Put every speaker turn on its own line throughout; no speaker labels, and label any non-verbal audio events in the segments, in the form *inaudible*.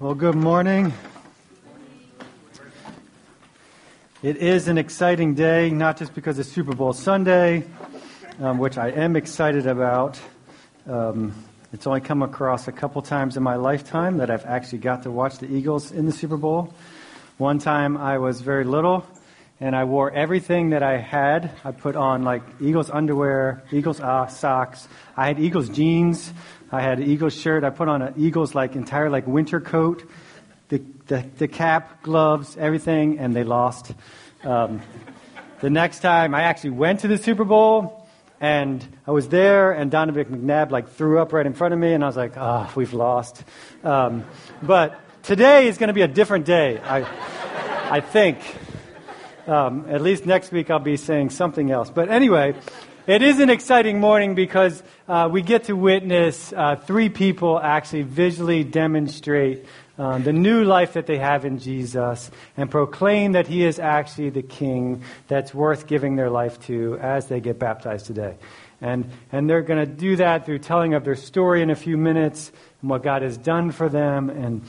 Well, good morning. It is an exciting day, not just because it's Super Bowl Sunday, um, which I am excited about. Um, it's only come across a couple times in my lifetime that I've actually got to watch the Eagles in the Super Bowl. One time I was very little, and I wore everything that I had. I put on like Eagles underwear, Eagles uh, socks. I had Eagles jeans. I had an Eagles shirt. I put on an Eagles like entire like winter coat, the, the, the cap, gloves, everything, and they lost. Um, the next time I actually went to the Super Bowl, and I was there, and Donovan McNabb like threw up right in front of me, and I was like, ah, oh, we've lost. Um, but today is going to be a different day, I, I think. Um, at least next week I'll be saying something else. But anyway, it is an exciting morning because uh, we get to witness uh, three people actually visually demonstrate um, the new life that they have in Jesus and proclaim that He is actually the King that's worth giving their life to as they get baptized today. And, and they're going to do that through telling of their story in a few minutes and what God has done for them and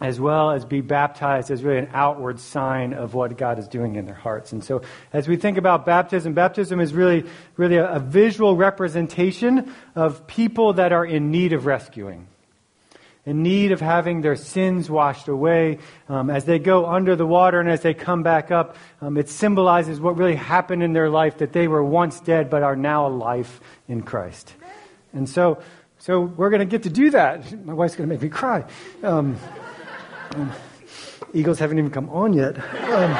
as well as be baptized as really an outward sign of what God is doing in their hearts. And so as we think about baptism, baptism is really, really a, a visual representation of people that are in need of rescuing. In need of having their sins washed away. Um, as they go under the water and as they come back up, um, it symbolizes what really happened in their life, that they were once dead but are now alive in Christ. And so, so we're going to get to do that. My wife's going to make me cry. Um, um, Eagles haven't even come on yet. Um,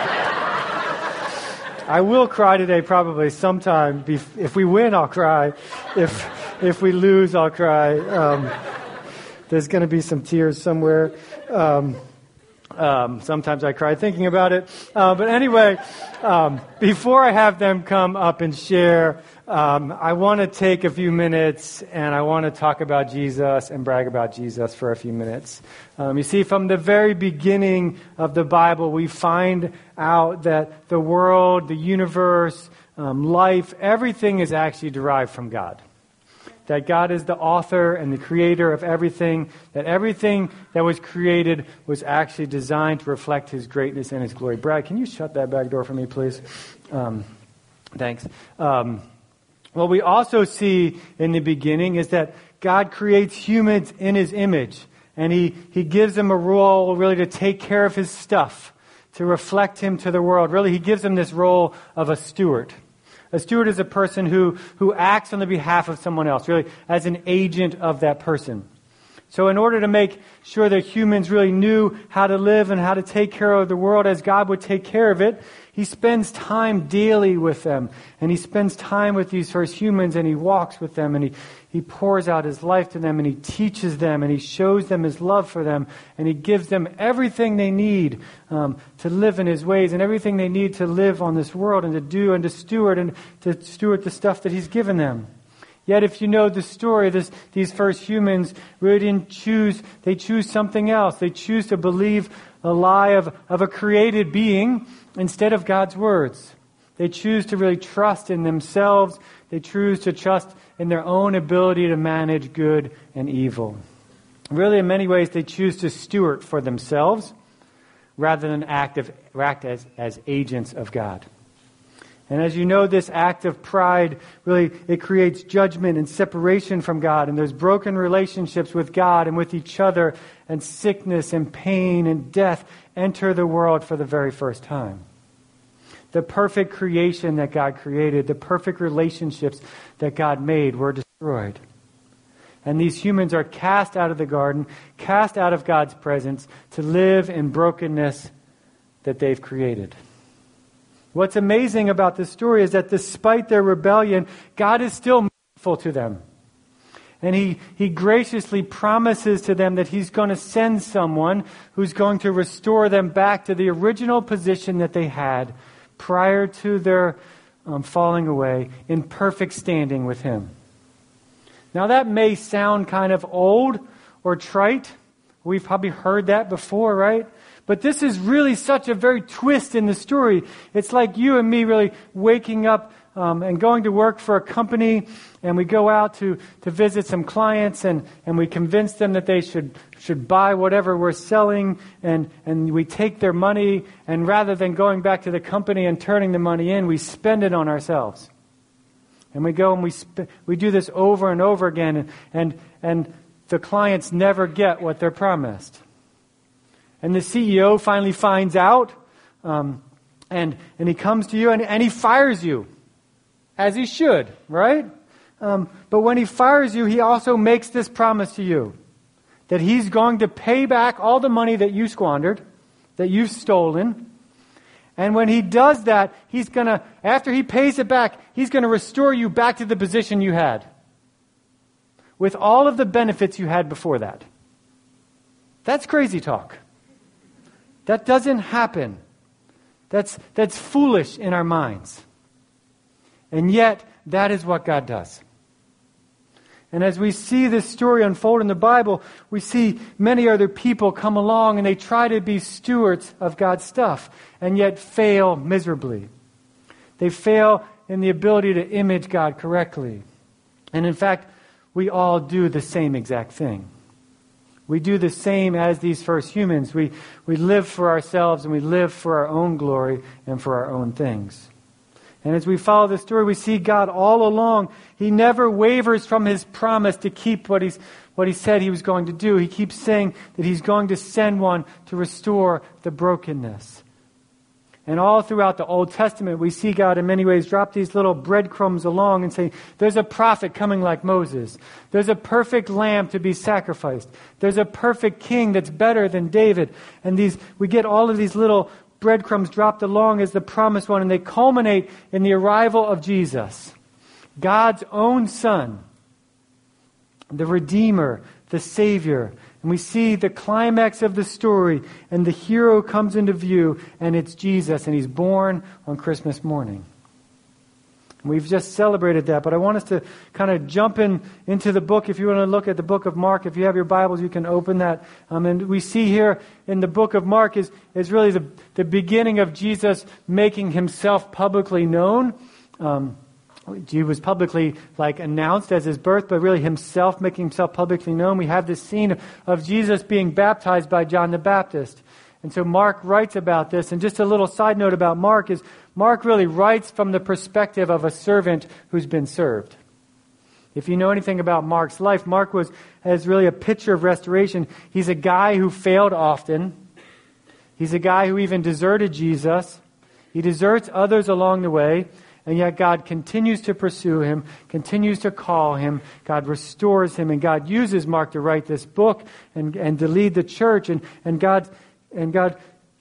I will cry today, probably sometime. If we win, I'll cry. If if we lose, I'll cry. Um, there's going to be some tears somewhere. Um, um, sometimes I cry thinking about it. Uh, but anyway, um, before I have them come up and share, um, I want to take a few minutes and I want to talk about Jesus and brag about Jesus for a few minutes. Um, you see, from the very beginning of the Bible, we find out that the world, the universe, um, life, everything is actually derived from God that God is the author and the creator of everything, that everything that was created was actually designed to reflect His greatness and His glory. Brad, can you shut that back door for me, please? Um, thanks. Um, what we also see in the beginning is that God creates humans in His image, and He, he gives them a role really to take care of His stuff, to reflect Him to the world. Really, He gives them this role of a steward. A steward is a person who, who acts on the behalf of someone else, really as an agent of that person. So, in order to make sure that humans really knew how to live and how to take care of the world as God would take care of it, he spends time daily with them. And he spends time with these first humans and he walks with them and he, he pours out his life to them and he teaches them and he shows them his love for them and he gives them everything they need um, to live in his ways and everything they need to live on this world and to do and to steward and to steward the stuff that he's given them. Yet, if you know the story, this, these first humans really didn't choose, they choose something else. They choose to believe a lie of, of a created being instead of God's words. They choose to really trust in themselves. They choose to trust in their own ability to manage good and evil. Really, in many ways, they choose to steward for themselves rather than act, of, act as, as agents of God. And as you know, this act of pride really, it creates judgment and separation from God. And there's broken relationships with God and with each other. And sickness and pain and death enter the world for the very first time. The perfect creation that God created, the perfect relationships that God made were destroyed. And these humans are cast out of the garden, cast out of God's presence to live in brokenness that they've created. What's amazing about this story is that despite their rebellion, God is still merciful to them. And he, he graciously promises to them that he's going to send someone who's going to restore them back to the original position that they had prior to their um, falling away in perfect standing with him. Now, that may sound kind of old or trite. We've probably heard that before, right? But this is really such a very twist in the story. It's like you and me really waking up um, and going to work for a company, and we go out to, to visit some clients, and, and we convince them that they should, should buy whatever we're selling, and, and we take their money, and rather than going back to the company and turning the money in, we spend it on ourselves. And we go and we, sp- we do this over and over again, and, and, and the clients never get what they're promised. And the CEO finally finds out, um, and, and he comes to you and, and he fires you, as he should, right? Um, but when he fires you, he also makes this promise to you that he's going to pay back all the money that you squandered, that you've stolen. And when he does that, he's going to, after he pays it back, he's going to restore you back to the position you had with all of the benefits you had before that. That's crazy talk. That doesn't happen. That's, that's foolish in our minds. And yet, that is what God does. And as we see this story unfold in the Bible, we see many other people come along and they try to be stewards of God's stuff and yet fail miserably. They fail in the ability to image God correctly. And in fact, we all do the same exact thing. We do the same as these first humans. We, we live for ourselves and we live for our own glory and for our own things. And as we follow the story, we see God all along. He never wavers from his promise to keep what, he's, what he said he was going to do. He keeps saying that he's going to send one to restore the brokenness. And all throughout the Old Testament, we see God in many ways drop these little breadcrumbs along and say, there's a prophet coming like Moses. There's a perfect lamb to be sacrificed. There's a perfect king that's better than David. And these, we get all of these little breadcrumbs dropped along as the promised one, and they culminate in the arrival of Jesus, God's own son, the Redeemer, the Savior, and we see the climax of the story, and the hero comes into view, and it's Jesus, and he's born on Christmas morning. We've just celebrated that, but I want us to kind of jump in into the book. If you want to look at the book of Mark, if you have your Bibles, you can open that. Um, and we see here in the book of Mark is, is really the, the beginning of Jesus making himself publicly known. Um, he was publicly like announced as his birth, but really himself making himself publicly known. We have this scene of Jesus being baptized by John the Baptist. And so Mark writes about this. And just a little side note about Mark is Mark really writes from the perspective of a servant who's been served. If you know anything about Mark's life, Mark was as really a picture of restoration. He's a guy who failed often. He's a guy who even deserted Jesus. He deserts others along the way. And yet God continues to pursue him, continues to call him. God restores him, and God uses Mark to write this book and, and to lead the church. And, and, God, and God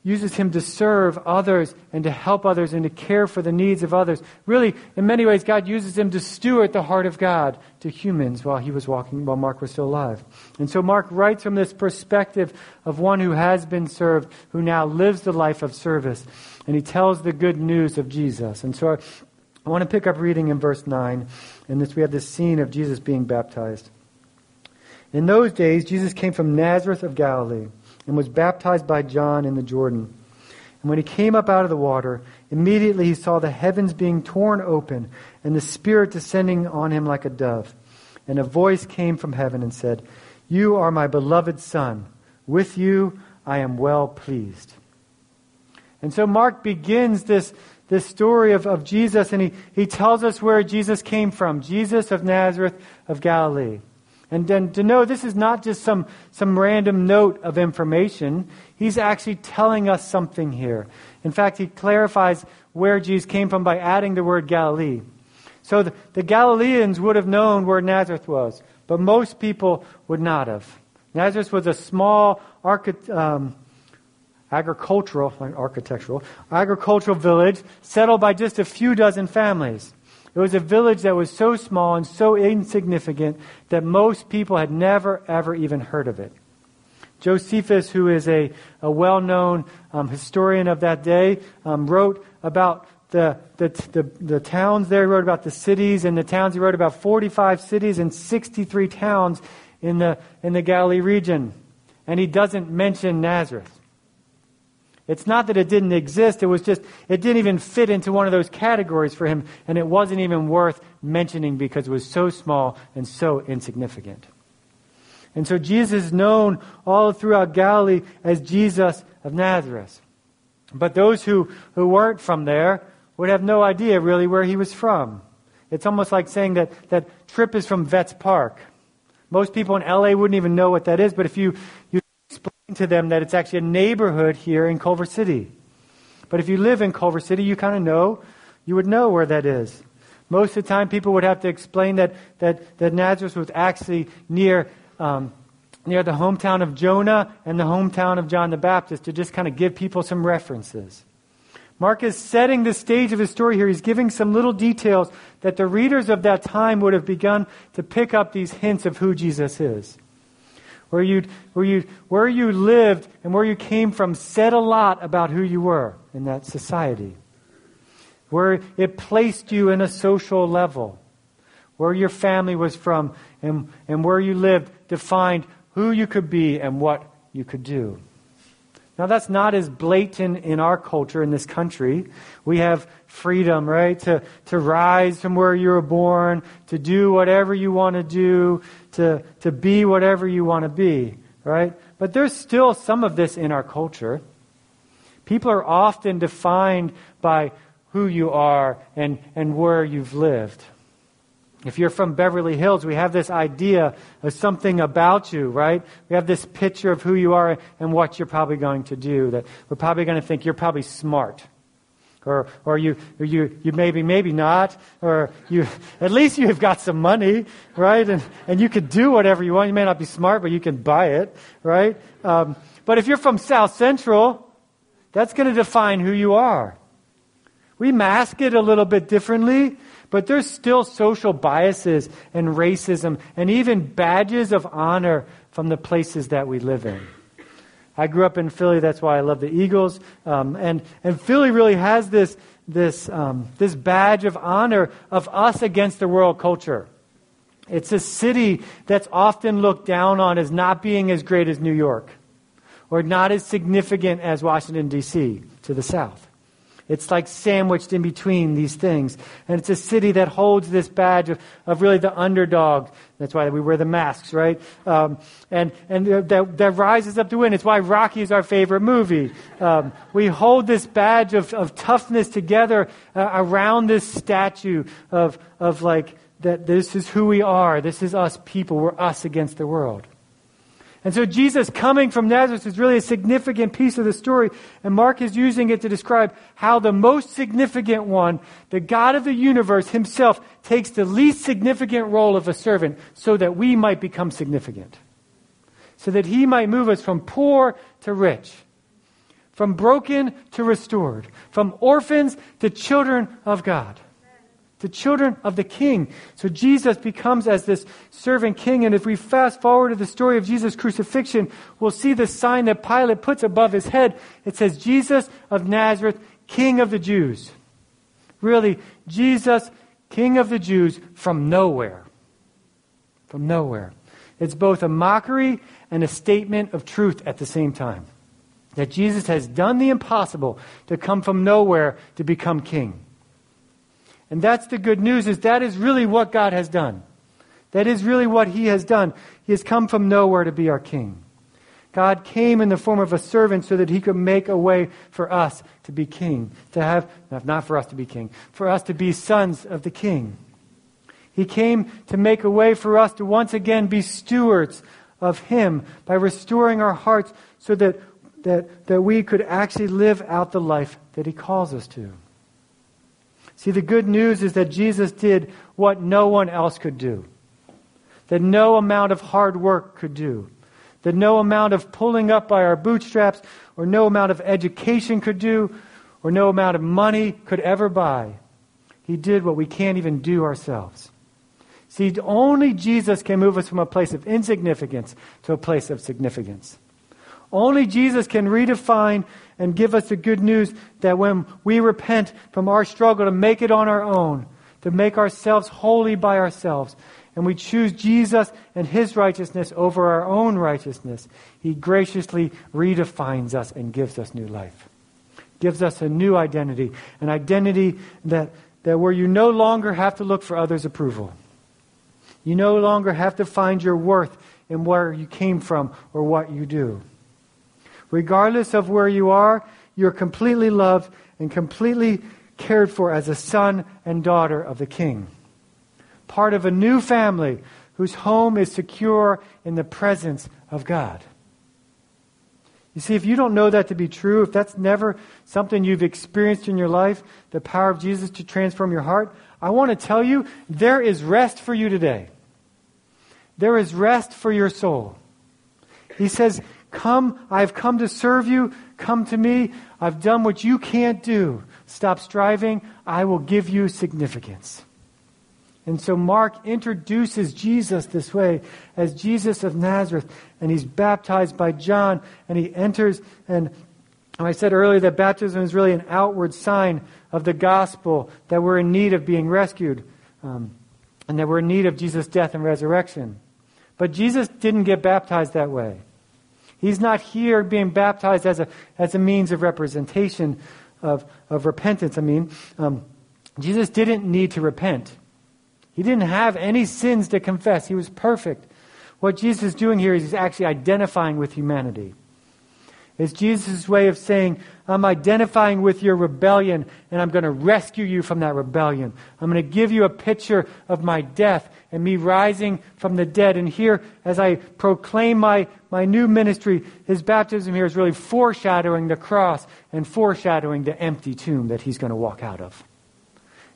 uses him to serve others and to help others and to care for the needs of others. Really, in many ways, God uses him to steward the heart of God to humans while he was walking, while Mark was still alive. And so Mark writes from this perspective of one who has been served, who now lives the life of service. And he tells the good news of Jesus. And so I want to pick up reading in verse 9. In this, we have this scene of Jesus being baptized. In those days, Jesus came from Nazareth of Galilee and was baptized by John in the Jordan. And when he came up out of the water, immediately he saw the heavens being torn open and the Spirit descending on him like a dove. And a voice came from heaven and said, You are my beloved Son. With you I am well pleased. And so Mark begins this this story of, of Jesus, and he, he tells us where Jesus came from Jesus of Nazareth of Galilee. And then to know this is not just some, some random note of information, he's actually telling us something here. In fact, he clarifies where Jesus came from by adding the word Galilee. So the, the Galileans would have known where Nazareth was, but most people would not have. Nazareth was a small um, agricultural, architectural, agricultural village settled by just a few dozen families. It was a village that was so small and so insignificant that most people had never, ever even heard of it. Josephus, who is a, a well known um, historian of that day, um, wrote about the, the, the, the, towns there, he wrote about the cities and the towns. He wrote about 45 cities and 63 towns in the, in the Galilee region. And he doesn't mention Nazareth. It's not that it didn't exist, it was just, it didn't even fit into one of those categories for him, and it wasn't even worth mentioning because it was so small and so insignificant. And so Jesus is known all throughout Galilee as Jesus of Nazareth. But those who, who weren't from there would have no idea really where he was from. It's almost like saying that, that Trip is from Vets Park. Most people in LA wouldn't even know what that is, but if you, you to them that it's actually a neighborhood here in Culver City. But if you live in Culver City, you kind of know, you would know where that is. Most of the time, people would have to explain that, that, that Nazareth was actually near, um, near the hometown of Jonah and the hometown of John the Baptist to just kind of give people some references. Mark is setting the stage of his story here. He's giving some little details that the readers of that time would have begun to pick up these hints of who Jesus is. Where you, where, you, where you lived and where you came from said a lot about who you were in that society. Where it placed you in a social level. Where your family was from and, and where you lived defined who you could be and what you could do. Now, that's not as blatant in our culture in this country. We have freedom, right? To, to rise from where you were born, to do whatever you want to do, to, to be whatever you want to be, right? But there's still some of this in our culture. People are often defined by who you are and, and where you've lived. If you're from Beverly Hills, we have this idea of something about you, right? We have this picture of who you are and what you're probably going to do. That we're probably going to think you're probably smart. Or, or you, you, you maybe, maybe not. Or you, at least you've got some money, right? And, and you can do whatever you want. You may not be smart, but you can buy it, right? Um, but if you're from South Central, that's going to define who you are. We mask it a little bit differently, but there's still social biases and racism and even badges of honor from the places that we live in. I grew up in Philly, that's why I love the Eagles. Um, and, and Philly really has this, this, um, this badge of honor of us against the world culture. It's a city that's often looked down on as not being as great as New York or not as significant as Washington, D.C. to the south. It's like sandwiched in between these things. And it's a city that holds this badge of, of really the underdog. That's why we wear the masks, right? Um, and and that, that rises up to win. It's why Rocky is our favorite movie. Um, we hold this badge of, of toughness together uh, around this statue of, of like, that this is who we are. This is us people. We're us against the world. And so Jesus coming from Nazareth is really a significant piece of the story. And Mark is using it to describe how the most significant one, the God of the universe himself, takes the least significant role of a servant so that we might become significant. So that he might move us from poor to rich, from broken to restored, from orphans to children of God the children of the king. So Jesus becomes as this servant king. And if we fast forward to the story of Jesus' crucifixion, we'll see the sign that Pilate puts above his head. It says, Jesus of Nazareth, King of the Jews. Really, Jesus, King of the Jews from nowhere. From nowhere. It's both a mockery and a statement of truth at the same time. That Jesus has done the impossible to come from nowhere to become king. And that's the good news is that is really what God has done. That is really what he has done. He has come from nowhere to be our king. God came in the form of a servant so that he could make a way for us to be king, to have, not for us to be king, for us to be sons of the king. He came to make a way for us to once again be stewards of him by restoring our hearts so that, that, that we could actually live out the life that he calls us to. See, the good news is that Jesus did what no one else could do, that no amount of hard work could do, that no amount of pulling up by our bootstraps or no amount of education could do, or no amount of money could ever buy. He did what we can't even do ourselves. See, only Jesus can move us from a place of insignificance to a place of significance. Only Jesus can redefine and give us the good news that when we repent from our struggle to make it on our own, to make ourselves holy by ourselves, and we choose Jesus and His righteousness over our own righteousness, He graciously redefines us and gives us new life. gives us a new identity, an identity that, that where you no longer have to look for others' approval. You no longer have to find your worth in where you came from or what you do. Regardless of where you are, you're completely loved and completely cared for as a son and daughter of the King. Part of a new family whose home is secure in the presence of God. You see, if you don't know that to be true, if that's never something you've experienced in your life, the power of Jesus to transform your heart, I want to tell you there is rest for you today. There is rest for your soul. He says, Come, I've come to serve you. Come to me. I've done what you can't do. Stop striving. I will give you significance. And so Mark introduces Jesus this way as Jesus of Nazareth, and he's baptized by John, and he enters. And I said earlier that baptism is really an outward sign of the gospel that we're in need of being rescued, um, and that we're in need of Jesus' death and resurrection. But Jesus didn't get baptized that way. He's not here being baptized as a, as a means of representation of, of repentance. I mean, um, Jesus didn't need to repent. He didn't have any sins to confess. He was perfect. What Jesus is doing here is he's actually identifying with humanity. It's Jesus' way of saying, I'm identifying with your rebellion and I'm going to rescue you from that rebellion. I'm going to give you a picture of my death and me rising from the dead. And here, as I proclaim my, my new ministry, his baptism here is really foreshadowing the cross and foreshadowing the empty tomb that he's going to walk out of.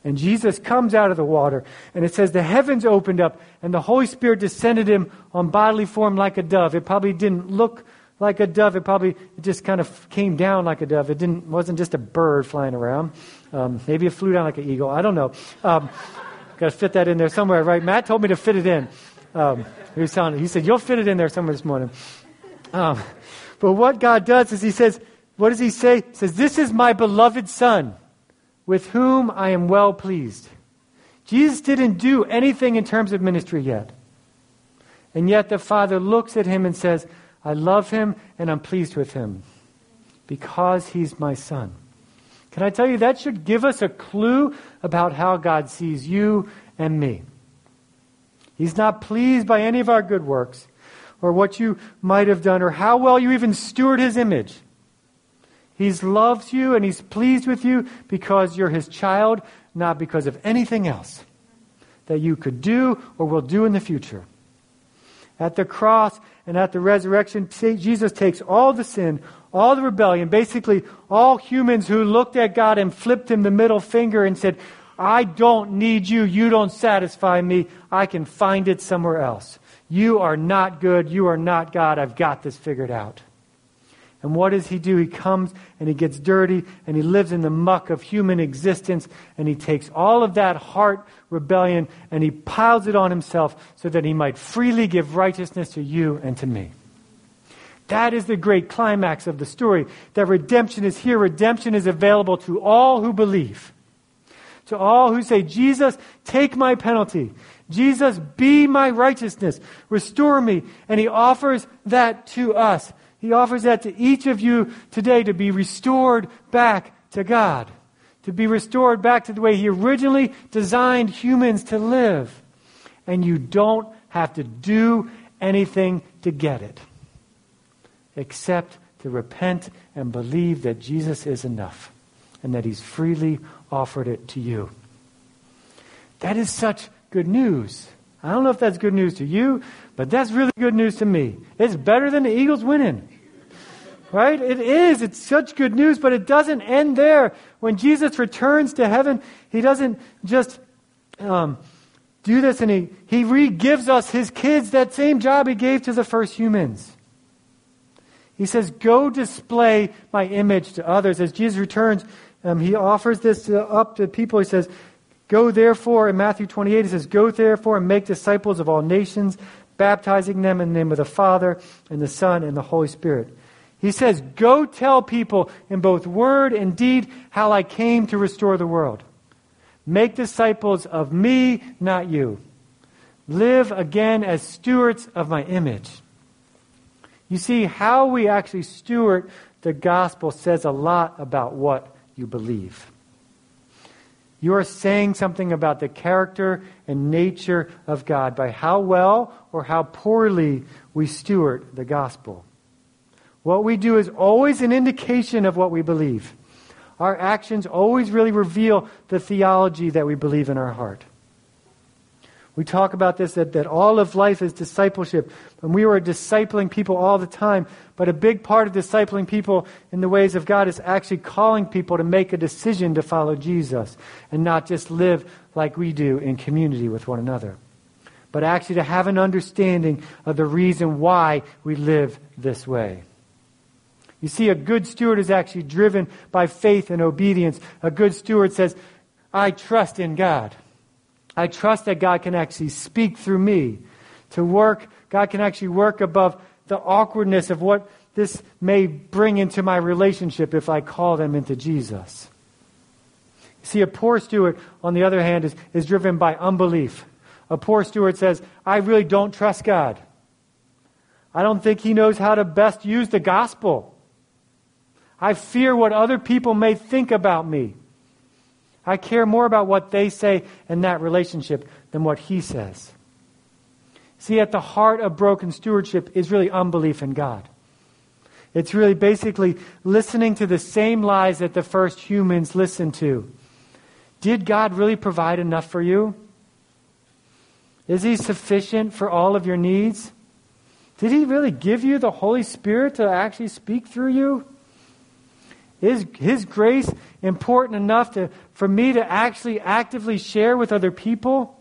And Jesus comes out of the water, and it says the heavens opened up, and the Holy Spirit descended him on bodily form like a dove. It probably didn't look like a dove. It probably it just kind of came down like a dove. It didn't wasn't just a bird flying around. Um, maybe it flew down like an eagle. I don't know. Um, *laughs* Got to fit that in there somewhere, right? Matt told me to fit it in. Um, he was telling. He said you'll fit it in there somewhere this morning. Um, but what God does is He says, what does He say? He says, "This is my beloved Son, with whom I am well pleased." Jesus didn't do anything in terms of ministry yet. And yet the Father looks at him and says, I love him and I'm pleased with him because he's my son. Can I tell you, that should give us a clue about how God sees you and me. He's not pleased by any of our good works or what you might have done or how well you even steward his image. He loves you and he's pleased with you because you're his child, not because of anything else that you could do or will do in the future. At the cross and at the resurrection, Jesus takes all the sin, all the rebellion, basically all humans who looked at God and flipped him the middle finger and said, I don't need you. You don't satisfy me. I can find it somewhere else. You are not good. You are not God. I've got this figured out. And what does he do? He comes and he gets dirty and he lives in the muck of human existence and he takes all of that heart rebellion and he piles it on himself so that he might freely give righteousness to you and to me. That is the great climax of the story. That redemption is here. Redemption is available to all who believe. To all who say, Jesus, take my penalty. Jesus, be my righteousness. Restore me. And he offers that to us. He offers that to each of you today to be restored back to God, to be restored back to the way He originally designed humans to live. And you don't have to do anything to get it except to repent and believe that Jesus is enough and that He's freely offered it to you. That is such good news. I don't know if that's good news to you, but that's really good news to me. It's better than the Eagles winning. Right? It is. It's such good news, but it doesn't end there. When Jesus returns to heaven, he doesn't just um, do this and he, he re gives us his kids that same job he gave to the first humans. He says, Go display my image to others. As Jesus returns, um, he offers this up to people. He says, Go therefore, in Matthew 28, he says, Go therefore and make disciples of all nations, baptizing them in the name of the Father, and the Son, and the Holy Spirit. He says, Go tell people in both word and deed how I came to restore the world. Make disciples of me, not you. Live again as stewards of my image. You see, how we actually steward the gospel says a lot about what you believe. You are saying something about the character and nature of God by how well or how poorly we steward the gospel. What we do is always an indication of what we believe. Our actions always really reveal the theology that we believe in our heart. We talk about this that, that all of life is discipleship. And we are discipling people all the time. But a big part of discipling people in the ways of God is actually calling people to make a decision to follow Jesus and not just live like we do in community with one another. But actually to have an understanding of the reason why we live this way. You see, a good steward is actually driven by faith and obedience. A good steward says, I trust in God. I trust that God can actually speak through me to work. God can actually work above the awkwardness of what this may bring into my relationship if I call them into Jesus. See, a poor steward, on the other hand, is, is driven by unbelief. A poor steward says, I really don't trust God. I don't think he knows how to best use the gospel. I fear what other people may think about me. I care more about what they say in that relationship than what he says. See, at the heart of broken stewardship is really unbelief in God. It's really basically listening to the same lies that the first humans listened to. Did God really provide enough for you? Is He sufficient for all of your needs? Did He really give you the Holy Spirit to actually speak through you? Is His grace important enough to, for me to actually actively share with other people?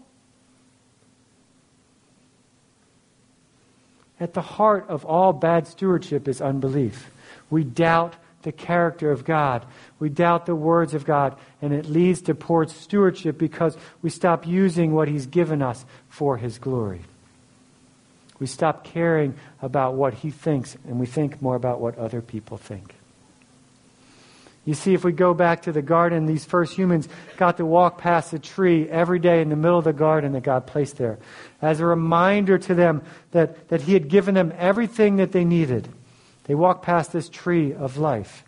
At the heart of all bad stewardship is unbelief. We doubt the character of God. We doubt the words of God, and it leads to poor stewardship because we stop using what He's given us for His glory. We stop caring about what He thinks, and we think more about what other people think. You see, if we go back to the garden, these first humans got to walk past a tree every day in the middle of the garden that God placed there as a reminder to them that, that He had given them everything that they needed. They walked past this tree of life.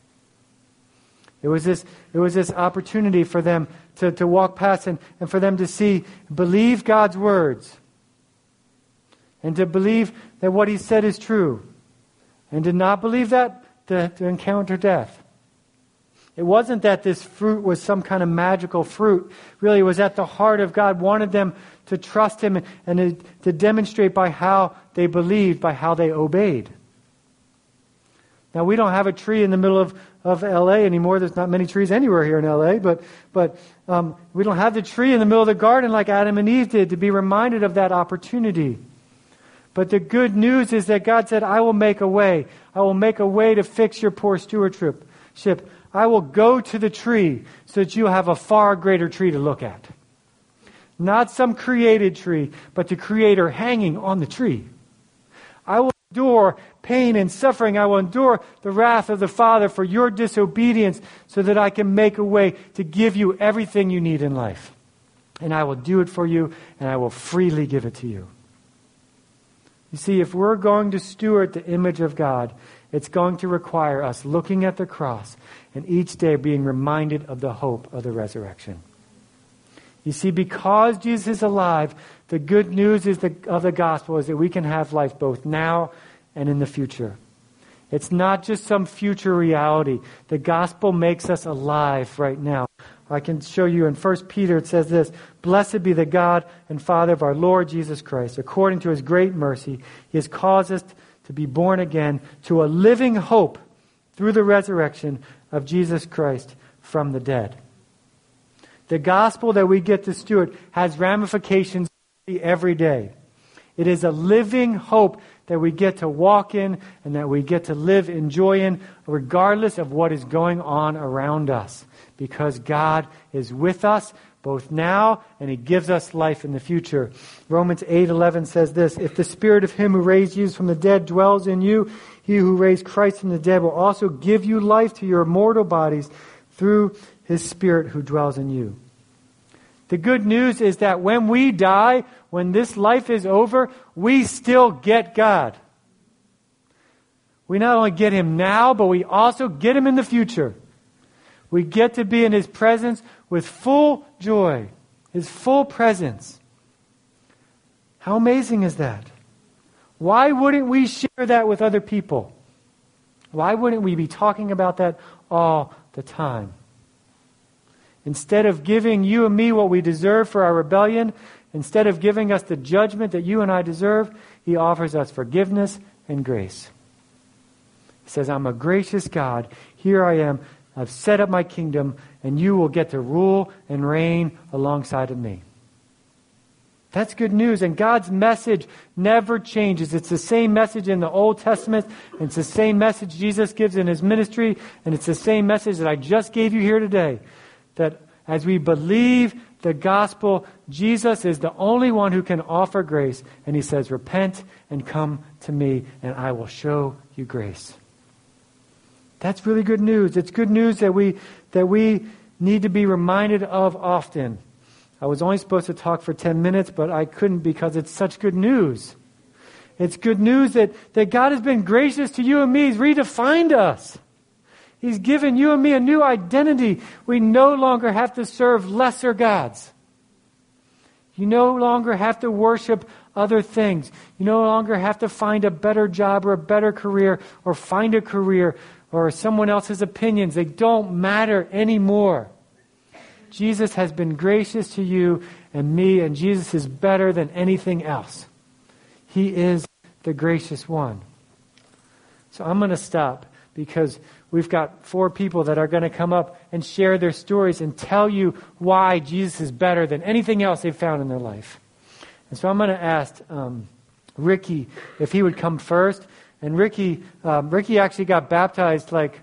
It was this, it was this opportunity for them to, to walk past and, and for them to see, believe God's words, and to believe that what He said is true, and to not believe that, to, to encounter death. It wasn't that this fruit was some kind of magical fruit. Really, it was at the heart of God, wanted them to trust Him and to, demonstrate by how they believed, by how they obeyed. Now, we don't have a tree in the middle of, of LA anymore. There's not many trees anywhere here in LA, but, but um, we don't have the tree in the middle of the garden like Adam and Eve did to be reminded of that opportunity. But the good news is that God said, I will make a way. I will make a way to fix your poor stewardship. I will go to the tree so that you have a far greater tree to look at. Not some created tree, but the Creator hanging on the tree. I will endure pain and suffering. I will endure the wrath of the Father for your disobedience so that I can make a way to give you everything you need in life. And I will do it for you, and I will freely give it to you. You see, if we're going to steward the image of God, it's going to require us looking at the cross and each day being reminded of the hope of the resurrection. You see, because Jesus is alive, the good news is the, of the gospel is that we can have life both now and in the future. It's not just some future reality. The gospel makes us alive right now. I can show you in 1 Peter, it says this Blessed be the God and Father of our Lord Jesus Christ. According to his great mercy, he has caused us to be born again to a living hope through the resurrection of Jesus Christ from the dead. The gospel that we get to steward has ramifications every day. It is a living hope that we get to walk in and that we get to live in joy in, regardless of what is going on around us. Because God is with us both now and he gives us life in the future. Romans 8:11 says this, if the spirit of him who raised Jesus from the dead dwells in you, he who raised Christ from the dead will also give you life to your mortal bodies through his spirit who dwells in you. The good news is that when we die, when this life is over, we still get God. we not only get him now, but we also get him in the future. We get to be in his presence with full joy, his full presence. How amazing is that? Why wouldn't we share that with other people? Why wouldn't we be talking about that all the time? Instead of giving you and me what we deserve for our rebellion, instead of giving us the judgment that you and I deserve, he offers us forgiveness and grace. He says, I'm a gracious God. Here I am. I've set up my kingdom, and you will get to rule and reign alongside of me. That's good news. And God's message never changes. It's the same message in the Old Testament. It's the same message Jesus gives in his ministry. And it's the same message that I just gave you here today. That as we believe the gospel, Jesus is the only one who can offer grace. And he says, Repent and come to me, and I will show you grace. That's really good news. It's good news that we, that we need to be reminded of often. I was only supposed to talk for 10 minutes, but I couldn't because it's such good news. It's good news that, that God has been gracious to you and me. He's redefined us. He's given you and me a new identity. We no longer have to serve lesser gods. You no longer have to worship other things. You no longer have to find a better job or a better career or find a career or someone else's opinions. They don't matter anymore. Jesus has been gracious to you and me, and Jesus is better than anything else. He is the gracious one. So I'm going to stop because we've got four people that are going to come up and share their stories and tell you why Jesus is better than anything else they've found in their life. And so I'm going to ask um, Ricky if he would come first. And Ricky, um, Ricky actually got baptized like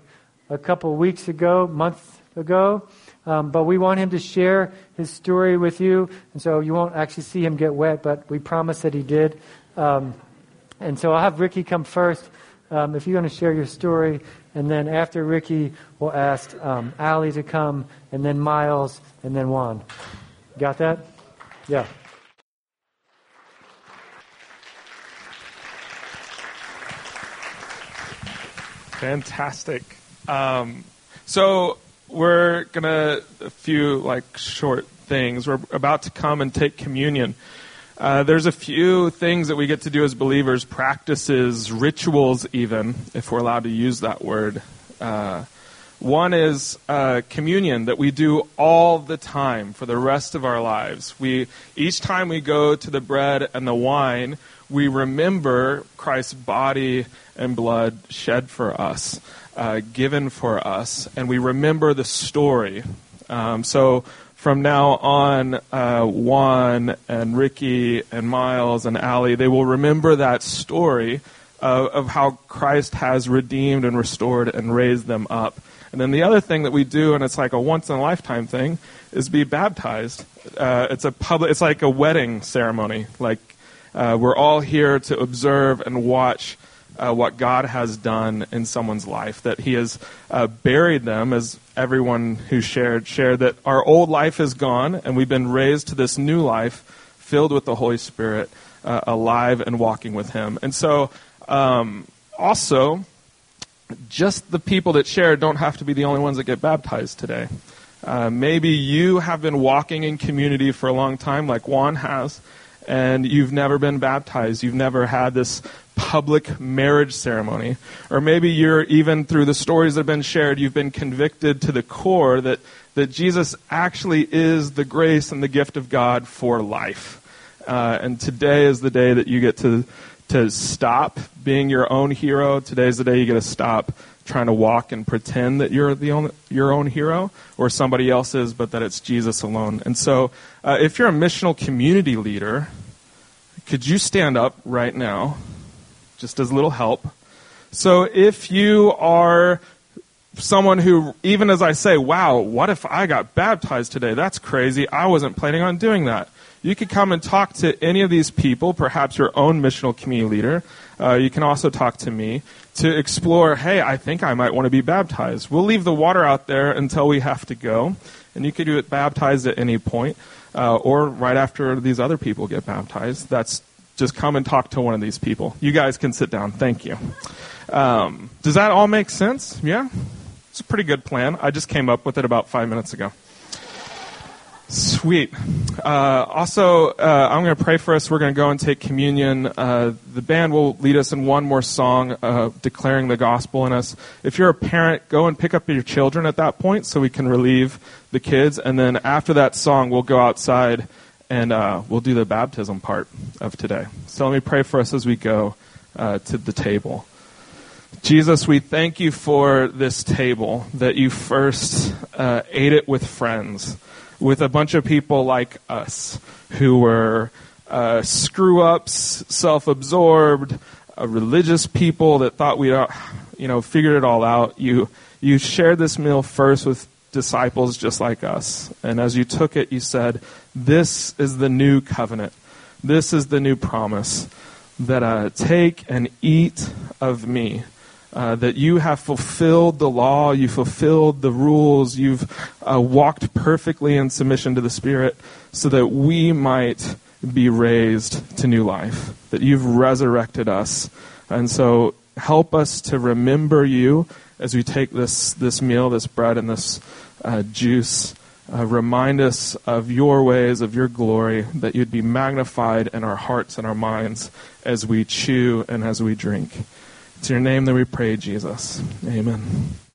a couple weeks ago, month ago. Um, but we want him to share his story with you. And so you won't actually see him get wet, but we promise that he did. Um, and so I'll have Ricky come first um, if you're going to share your story. And then after Ricky, we'll ask um, Allie to come, and then Miles, and then Juan. Got that? Yeah.
Fantastic. Um, so we're gonna a few like short things. We're about to come and take communion. Uh, there's a few things that we get to do as believers, practices, rituals, even if we're allowed to use that word. Uh, one is uh, communion that we do all the time for the rest of our lives. We each time we go to the bread and the wine, we remember Christ's body and blood shed for us uh, given for us, and we remember the story. Um, so from now on, uh, Juan and Ricky and Miles and Allie, they will remember that story of, of how Christ has redeemed and restored and raised them up. And then the other thing that we do, and it's like a once in a lifetime thing, is be baptized. Uh, it's a public. It's like a wedding ceremony. Like uh, we're all here to observe and watch uh, what God has done in someone's life, that He has uh, buried them, as everyone who shared shared, that our old life is gone and we've been raised to this new life filled with the Holy Spirit, uh, alive and walking with Him. And so, um, also, just the people that shared don't have to be the only ones that get baptized today. Uh, maybe you have been walking in community for a long time, like Juan has, and you've never been baptized. You've never had this public marriage ceremony. Or maybe you're even through the stories that have been shared, you've been convicted to the core that, that Jesus actually is the grace and the gift of God for life. Uh, and today is the day that you get to, to stop being your own hero. Today is the day you get to stop trying to walk and pretend that you're the only, your own hero or somebody else's, but that it's Jesus alone. And so, uh, if you're a missional community leader, could you stand up right now? Just as a little help. So if you are someone who, even as I say, wow, what if I got baptized today? That's crazy. I wasn't planning on doing that. You could come and talk to any of these people, perhaps your own missional community leader. Uh, you can also talk to me to explore, hey, I think I might want to be baptized. We'll leave the water out there until we have to go, and you could get baptized at any point, uh, or right after these other people get baptized. That's just come and talk to one of these people. You guys can sit down. Thank you. Um, does that all make sense? Yeah? It's a pretty good plan. I just came up with it about five minutes ago. Sweet. Uh, also, uh, I'm going to pray for us. We're going to go and take communion. Uh, the band will lead us in one more song, uh, declaring the gospel in us. If you're a parent, go and pick up your children at that point so we can relieve the kids. And then after that song, we'll go outside and uh, we'll do the baptism part of today. So let me pray for us as we go uh, to the table. Jesus, we thank you for this table that you first ate it with friends with a bunch of people like us who were uh, screw ups, self absorbed, uh, religious people that thought we'd, you know, figured it all out. You you shared this meal first with disciples just like us, and as you took it, you said, "This is the new covenant. This is the new promise that uh, take and eat of me." Uh, that you have fulfilled the law, you fulfilled the rules, you've uh, walked perfectly in submission to the Spirit, so that we might be raised to new life, that you've resurrected us. And so help us to remember you as we take this, this meal, this bread, and this uh, juice. Uh, remind us of your ways, of your glory, that you'd be magnified in our hearts and our minds as we chew and as we drink. It's your name that we pray, Jesus. Amen.